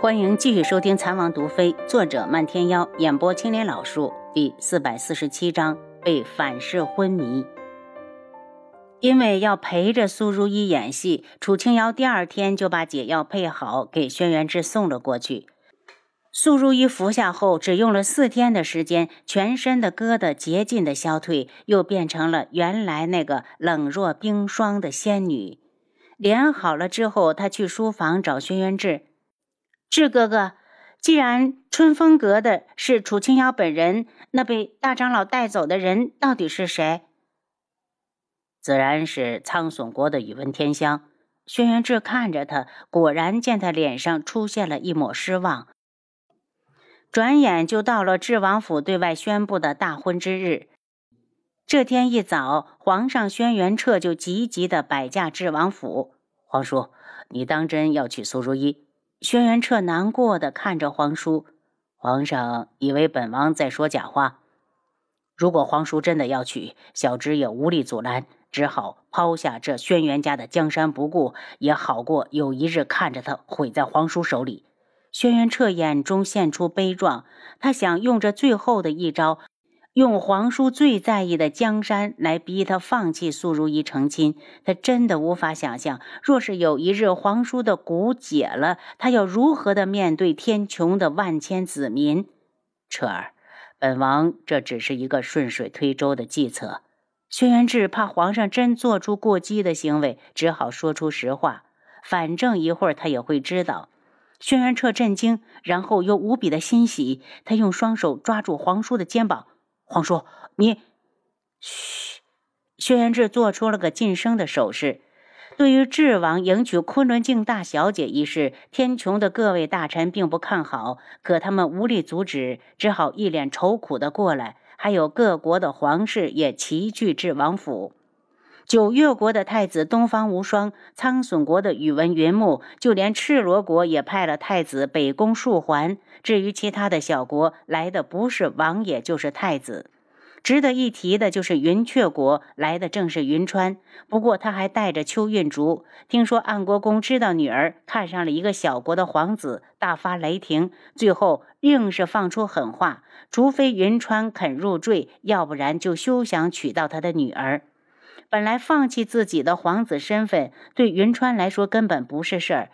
欢迎继续收听《残王毒妃》，作者漫天妖，演播青莲老树，第四百四十七章被反噬昏迷。因为要陪着苏如意演戏，楚清瑶第二天就把解药配好，给轩辕志送了过去。苏如意服下后，只用了四天的时间，全身的疙瘩竭尽的消退，又变成了原来那个冷若冰霜的仙女。脸好了之后，她去书房找轩辕志。志哥哥，既然春风阁的是楚清瑶本人，那被大长老带走的人到底是谁？自然是苍隼国的宇文天香。轩辕志看着他，果然见他脸上出现了一抹失望。转眼就到了智王府对外宣布的大婚之日。这天一早，皇上轩辕彻就急急的摆驾智王府。皇叔，你当真要娶苏如意？轩辕彻难过的看着皇叔，皇上以为本王在说假话。如果皇叔真的要娶，小侄也无力阻拦，只好抛下这轩辕家的江山不顾，也好过有一日看着他毁在皇叔手里。轩辕彻眼中现出悲壮，他想用这最后的一招。用皇叔最在意的江山来逼他放弃苏如意成亲，他真的无法想象，若是有一日皇叔的蛊解了，他要如何的面对天穹的万千子民？彻儿，本王这只是一个顺水推舟的计策。轩辕志怕皇上真做出过激的行为，只好说出实话。反正一会儿他也会知道。轩辕彻震惊，然后又无比的欣喜，他用双手抓住皇叔的肩膀。皇叔，你，嘘。轩辕志做出了个噤声的手势。对于智王迎娶昆仑镜大小姐一事，天穹的各位大臣并不看好，可他们无力阻止，只好一脸愁苦的过来。还有各国的皇室也齐聚智王府。九月国的太子东方无双，苍隼国的宇文云木，就连赤罗国也派了太子北宫树环。至于其他的小国，来的不是王爷就是太子。值得一提的就是云雀国来的正是云川，不过他还带着秋韵竹。听说安国公知道女儿看上了一个小国的皇子，大发雷霆，最后硬是放出狠话：除非云川肯入赘，要不然就休想娶到他的女儿。本来放弃自己的皇子身份，对云川来说根本不是事儿。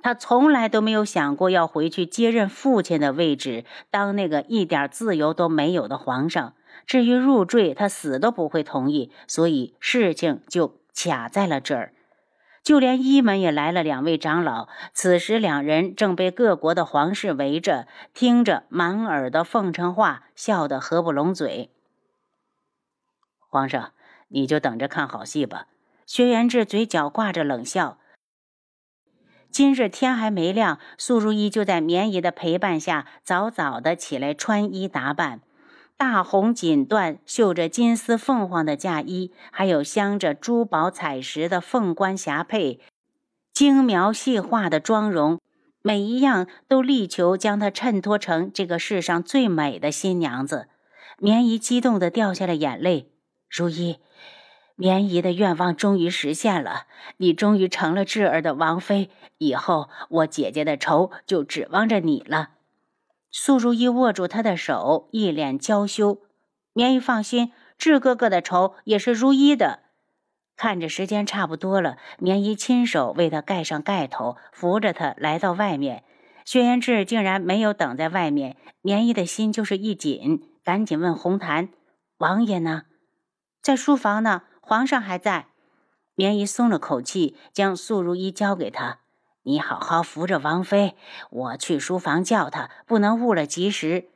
他从来都没有想过要回去接任父亲的位置，当那个一点自由都没有的皇上。至于入赘，他死都不会同意。所以事情就卡在了这儿。就连一门也来了两位长老，此时两人正被各国的皇室围着，听着满耳的奉承话，笑得合不拢嘴。皇上。你就等着看好戏吧。薛元志嘴角挂着冷笑。今日天还没亮，苏如意就在绵姨的陪伴下，早早的起来穿衣打扮。大红锦缎、绣着金丝凤凰的嫁衣，还有镶着珠宝彩石的凤冠霞帔，精描细画的妆容，每一样都力求将她衬托成这个世上最美的新娘子。绵姨激动的掉下了眼泪。如一，绵姨的愿望终于实现了，你终于成了智儿的王妃，以后我姐姐的仇就指望着你了。苏如意握住他的手，一脸娇羞。绵姨放心，智哥哥的仇也是如一的。看着时间差不多了，绵姨亲手为他盖上盖头，扶着他来到外面。轩辕志竟然没有等在外面，绵姨的心就是一紧，赶紧问红檀：“王爷呢？”在书房呢，皇上还在。绵姨松了口气，将素如意交给他：“你好好扶着王妃，我去书房叫她，不能误了吉时。”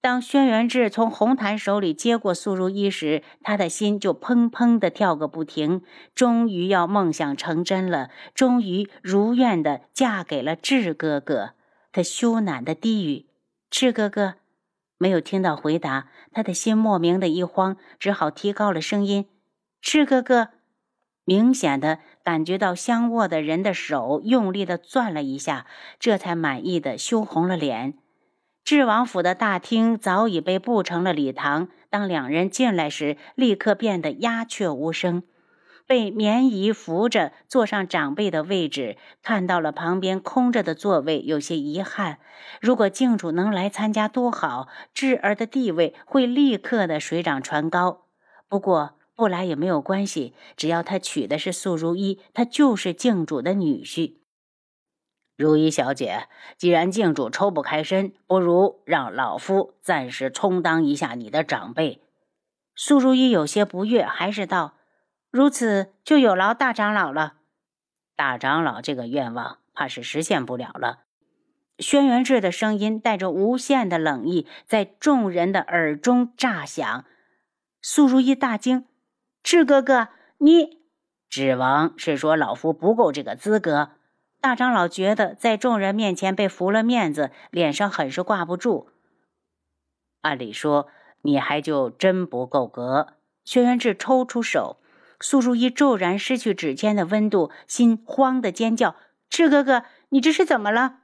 当轩辕志从红檀手里接过素如意时，他的心就砰砰的跳个不停。终于要梦想成真了，终于如愿的嫁给了志哥哥。他羞赧的低语：“志哥哥。”没有听到回答，他的心莫名的一慌，只好提高了声音：“赤哥哥。”明显的感觉到相握的人的手用力的攥了一下，这才满意的羞红了脸。智王府的大厅早已被布成了礼堂，当两人进来时，立刻变得鸦雀无声。被棉姨扶着坐上长辈的位置，看到了旁边空着的座位，有些遗憾。如果静主能来参加多好，智儿的地位会立刻的水涨船高。不过不来也没有关系，只要他娶的是素如意，他就是静主的女婿。如意小姐，既然静主抽不开身，不如让老夫暂时充当一下你的长辈。素如意有些不悦，还是道。如此就有劳大长老了。大长老这个愿望怕是实现不了了。轩辕志的声音带着无限的冷意，在众人的耳中炸响。苏如意大惊：“志哥哥，你……指王是说老夫不够这个资格。”大长老觉得在众人面前被拂了面子，脸上很是挂不住。按理说，你还就真不够格。轩辕志抽出手。苏如意骤然失去指尖的温度，心慌的尖叫：“赤哥哥，你这是怎么了？”“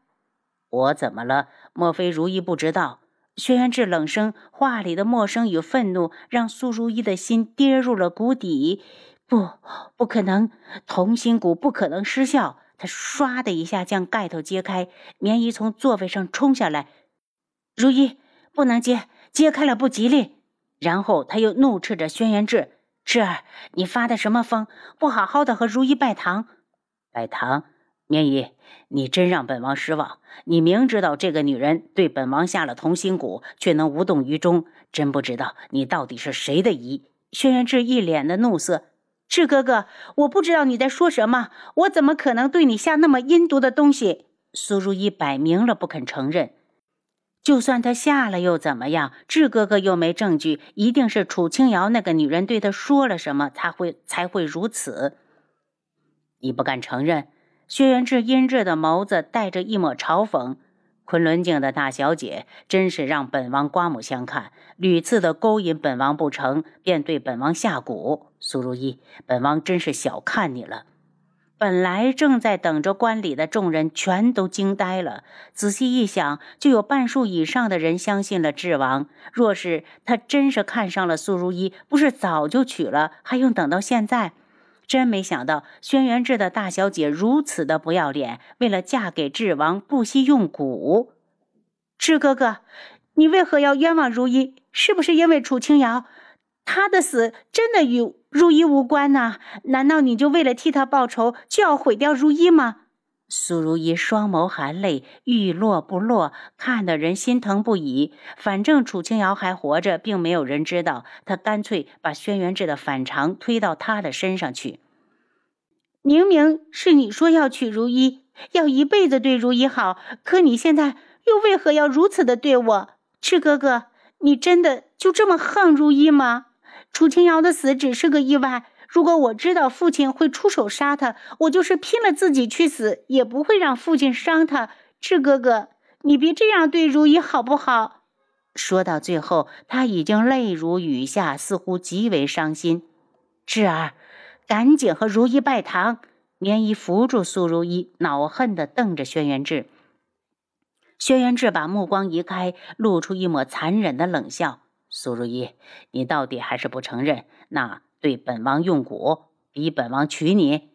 我怎么了？莫非如意不知道？”轩辕志冷声，话里的陌生与愤怒让苏如意的心跌入了谷底。不，不可能，同心骨不可能失效。他唰的一下将盖头揭开，棉衣从座位上冲下来。如意，不能揭，揭开了不吉利。然后他又怒斥着轩辕志。智儿，你发的什么疯？不好好的和如意拜堂，拜堂！绵姨，你真让本王失望。你明知道这个女人对本王下了同心蛊，却能无动于衷，真不知道你到底是谁的姨。轩辕志一脸的怒色。智哥哥，我不知道你在说什么，我怎么可能对你下那么阴毒的东西？苏如意摆明了不肯承认。就算他下了又怎么样？智哥哥又没证据，一定是楚清瑶那个女人对他说了什么，他会才会如此。你不敢承认？薛元志阴鸷的眸子带着一抹嘲讽。昆仑镜的大小姐真是让本王刮目相看，屡次的勾引本王不成，便对本王下蛊。苏如意，本王真是小看你了。本来正在等着观礼的众人全都惊呆了。仔细一想，就有半数以上的人相信了智王。若是他真是看上了苏如意，不是早就娶了，还用等到现在？真没想到，轩辕志的大小姐如此的不要脸，为了嫁给智王，不惜用蛊。智哥哥，你为何要冤枉如意？是不是因为楚清瑶？他的死真的与如意无关呢？难道你就为了替他报仇，就要毁掉如意吗？苏如意双眸含泪，欲落不落，看得人心疼不已。反正楚清瑶还活着，并没有人知道。他干脆把轩辕志的反常推到他的身上去。明明是你说要娶如一，要一辈子对如一好，可你现在又为何要如此的对我？赤哥哥，你真的就这么恨如一吗？楚清瑶的死只是个意外。如果我知道父亲会出手杀他，我就是拼了自己去死，也不会让父亲伤他。志哥哥，你别这样对如意好不好？说到最后，他已经泪如雨下，似乎极为伤心。智儿，赶紧和如意拜堂。棉衣扶住苏如意，恼恨地瞪着轩辕志。轩辕志把目光移开，露出一抹残忍的冷笑。苏如意，你到底还是不承认？那对本王用蛊，逼本王娶你。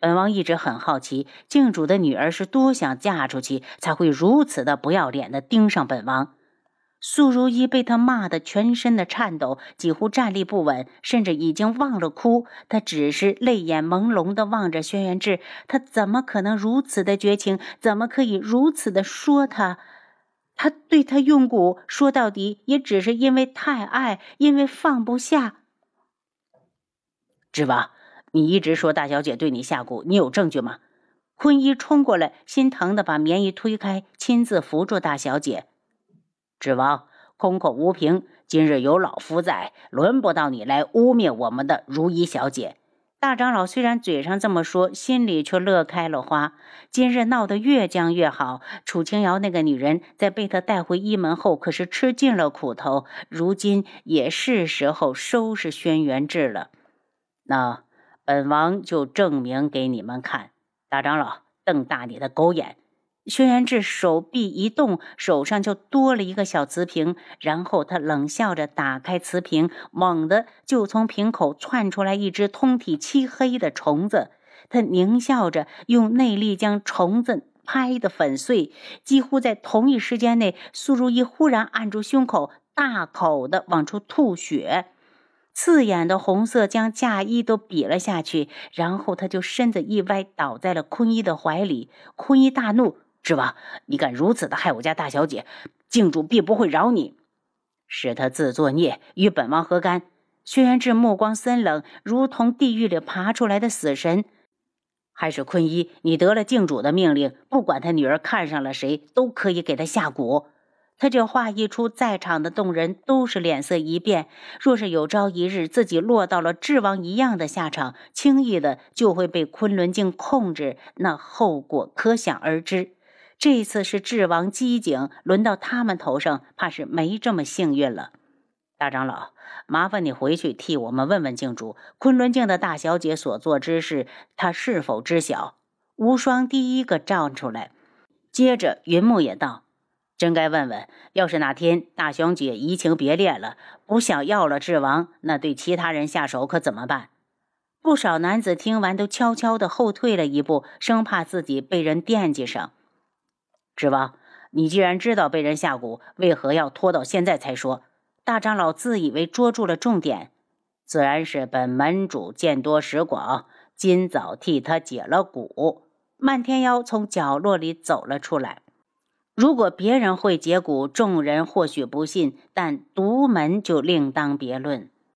本王一直很好奇，靖主的女儿是多想嫁出去，才会如此的不要脸的盯上本王。苏如意被他骂得全身的颤抖，几乎站立不稳，甚至已经忘了哭。她只是泪眼朦胧地望着轩辕志，他怎么可能如此的绝情？怎么可以如此的说他？他对他用蛊，说到底也只是因为太爱，因为放不下。志王，你一直说大小姐对你下蛊，你有证据吗？坤一冲过来，心疼的把棉衣推开，亲自扶住大小姐。志王，空口无凭，今日有老夫在，轮不到你来污蔑我们的如意小姐。大长老虽然嘴上这么说，心里却乐开了花。今日闹得越僵越好。楚清瑶那个女人在被他带回一门后，可是吃尽了苦头。如今也是时候收拾轩辕志了。那本王就证明给你们看。大长老，瞪大你的狗眼！轩辕志手臂一动，手上就多了一个小瓷瓶，然后他冷笑着打开瓷瓶，猛地就从瓶口窜出来一只通体漆黑的虫子。他狞笑着用内力将虫子拍得粉碎。几乎在同一时间内，苏如意忽然按住胸口，大口的往出吐血，刺眼的红色将嫁衣都比了下去。然后他就身子一歪，倒在了坤一的怀里。坤一大怒。是吧？你敢如此的害我家大小姐，靖主必不会饶你。是他自作孽，与本王何干？轩辕志目光森冷，如同地狱里爬出来的死神。还是坤一，你得了靖主的命令，不管他女儿看上了谁，都可以给他下蛊。他这话一出，在场的众人都是脸色一变。若是有朝一日自己落到了智王一样的下场，轻易的就会被昆仑镜控制，那后果可想而知。这次是智王机警，轮到他们头上，怕是没这么幸运了。大长老，麻烦你回去替我们问问镜主，昆仑镜的大小姐所做之事，他是否知晓？无双第一个站出来，接着云木也道：“真该问问，要是哪天大小姐移情别恋了，不想要了智王，那对其他人下手可怎么办？”不少男子听完都悄悄地后退了一步，生怕自己被人惦记上。智王，你既然知道被人下蛊，为何要拖到现在才说？大长老自以为捉住了重点，自然是本门主见多识广，今早替他解了蛊。漫天妖从角落里走了出来。如果别人会解蛊，众人或许不信，但独门就另当别论。